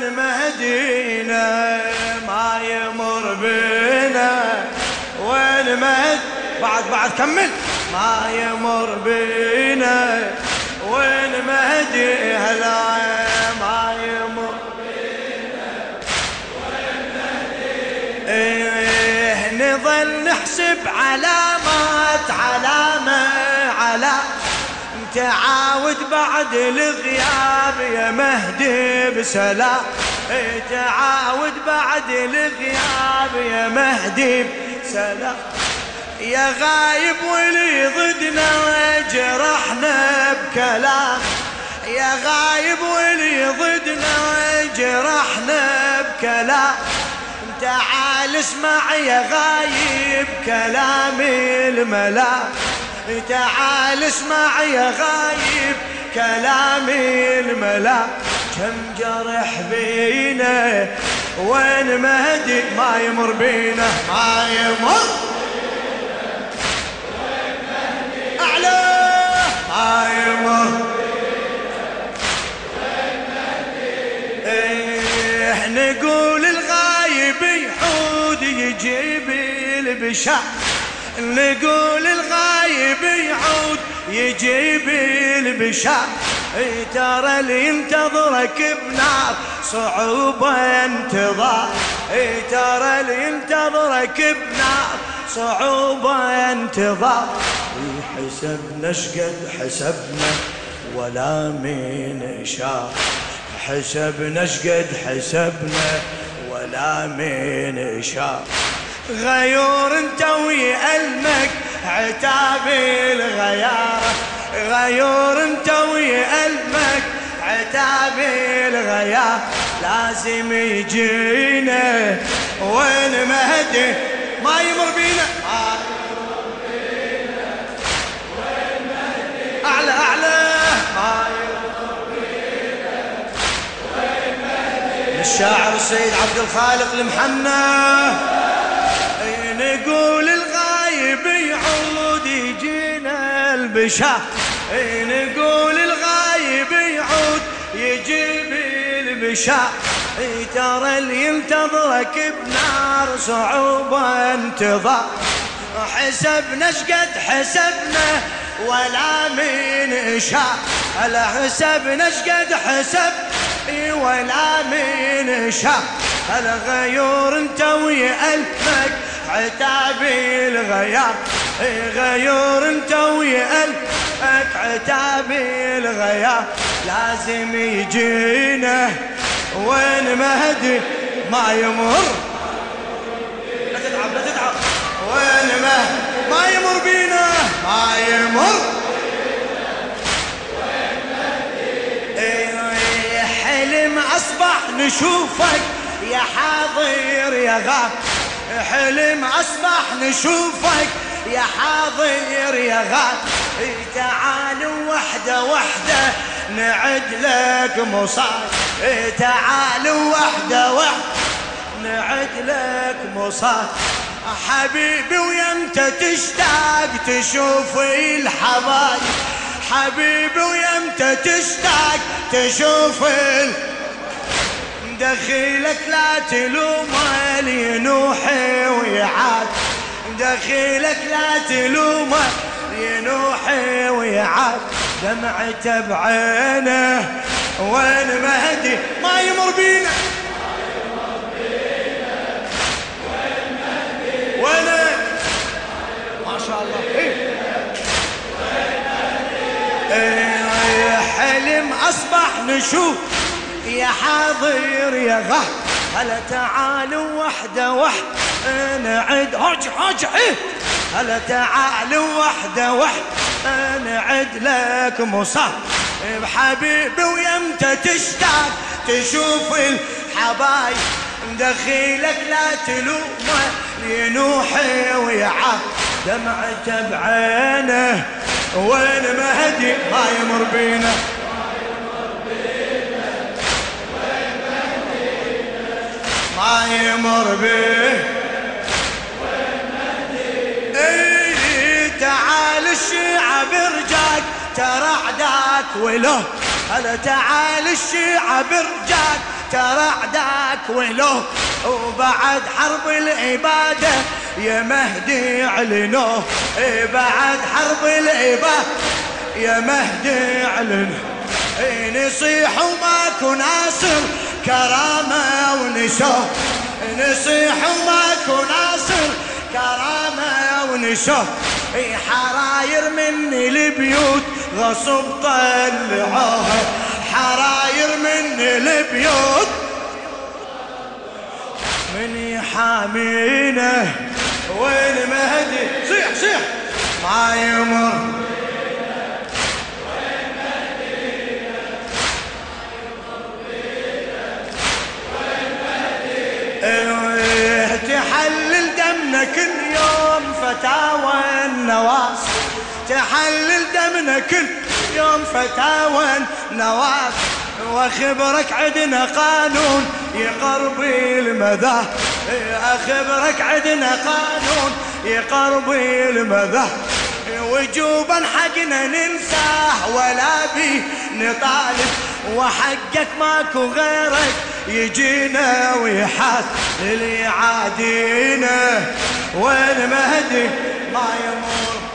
وين مهدينا ما يمر بينا وين مهد؟ بعد بعد كمل. ما يمر بينا وين مهدي هلا ما يمر إيه نظل نحسب علامات علامة على تعاود بعد الغياب يا مهدي بسلام. تعاود بعد الغياب يا مهدي بسلام. يا غايب ولي ضدنا جرحنا بكلام. يا غايب ولي ضدنا جرحنا بكلام. تعال اسمع يا غايب كلامي الملا تعال اسمع يا غايب كلامي الملا. كم جرح بينا وين مهدي؟ ما يمر بينا. ما يمر أعلى. ما يمر إيه نقول الغايب يحود يجيب البشا نقول يجيب البشا إيه ترى اللي ينتظرك بنار صعوبة انتظار ترى اللي ينتظرك بنار صعوبة انتظار حسبنا شقد حسبنا ولا من شاف حسبنا شقد حسبنا ولا من شاف غيور انت ويألمك عتاب الغيارة غيور انت ويألمك عتاب الغيار؟ لازم يجينا وين مهدي ما يمر بينا. أعلى أعلى. ما الشاعر السيد عبد الخالق المحنى. نقول البشا نقول الغايب يعود يجيب البشا ترى اللي ينتظرك بنار صعوبة انتظار. حسبنا شقد حسبنا ولا من شاء على حسبنا شقد حسب ولا من شاء الغيور انت ويألفك عتابي الغيار. غيور انت ويألفك عتابي الغيار لازم يجينا وين مهدي؟ ما يمر. لا تتعب لا تتعب. وين مهدي؟ ما يمر بينا. ما يمر. حلم أصبح نشوفك يا حاضر يا غاب. حلم أصبح نشوفك. يا حاضر يا غاب تعال وحدة وحدة نعد لك مصاب تعال وحدة وحدة نعد لك مصاب حبيبي ويمتى تشتاق تشوف الحبايب. حبيبي ويمتى تشتاق تشوف ال... دخيلك لا تلومه لينوحي ويعاد. دخيلك لا تلومه لينوحي ويعاد. دمعته بعينه وين مهدي؟ ما يمر بينا. وين ما شاء الله. إيه. إيه حلم أصبح نشوف. يا حاضر يا غه هلا تعالوا وحدة وحدة. نعد هج هج إيه؟ هلا تعالوا وحدة وحدة. نعد لك مصاب. بحبيبي ويمتى تشتاق. تشوف الحبايب دخيلك لا تلومه ينوحي ويعاد دمعته بعينه. وين مهدي؟ ما يمر بينا. ما يمر به ترى عداك وله هلا تعال الشيعة برجاك؟ ترى عداك ولو. وبعد حرب العبادة يا مهدي اعلنوه بعد حرب العبادة يا مهدي اعلنوه نصيح وماكو ناصر كرامة ونشوه. نصيح وماكو ناصر كرامة ونشوه. إي حراير مني البيوت غصب طلعوها حراير مني البيوت. من يحامينا وين مهدي؟ صيح صيح. ما يمر. تحلل دمنا كل يوم فتاوى. تحلل دمنا كل يوم فتاوى النواس واخبرك عدنا قانون يقربي المذاه اخبرك عدنا قانون يقربي المذاه وجوبا حقنا ننساه ولا بي نطالب. وحقك ماكو غيرك يجينا ويحاس. اللي عادينا مهدي ما يمر.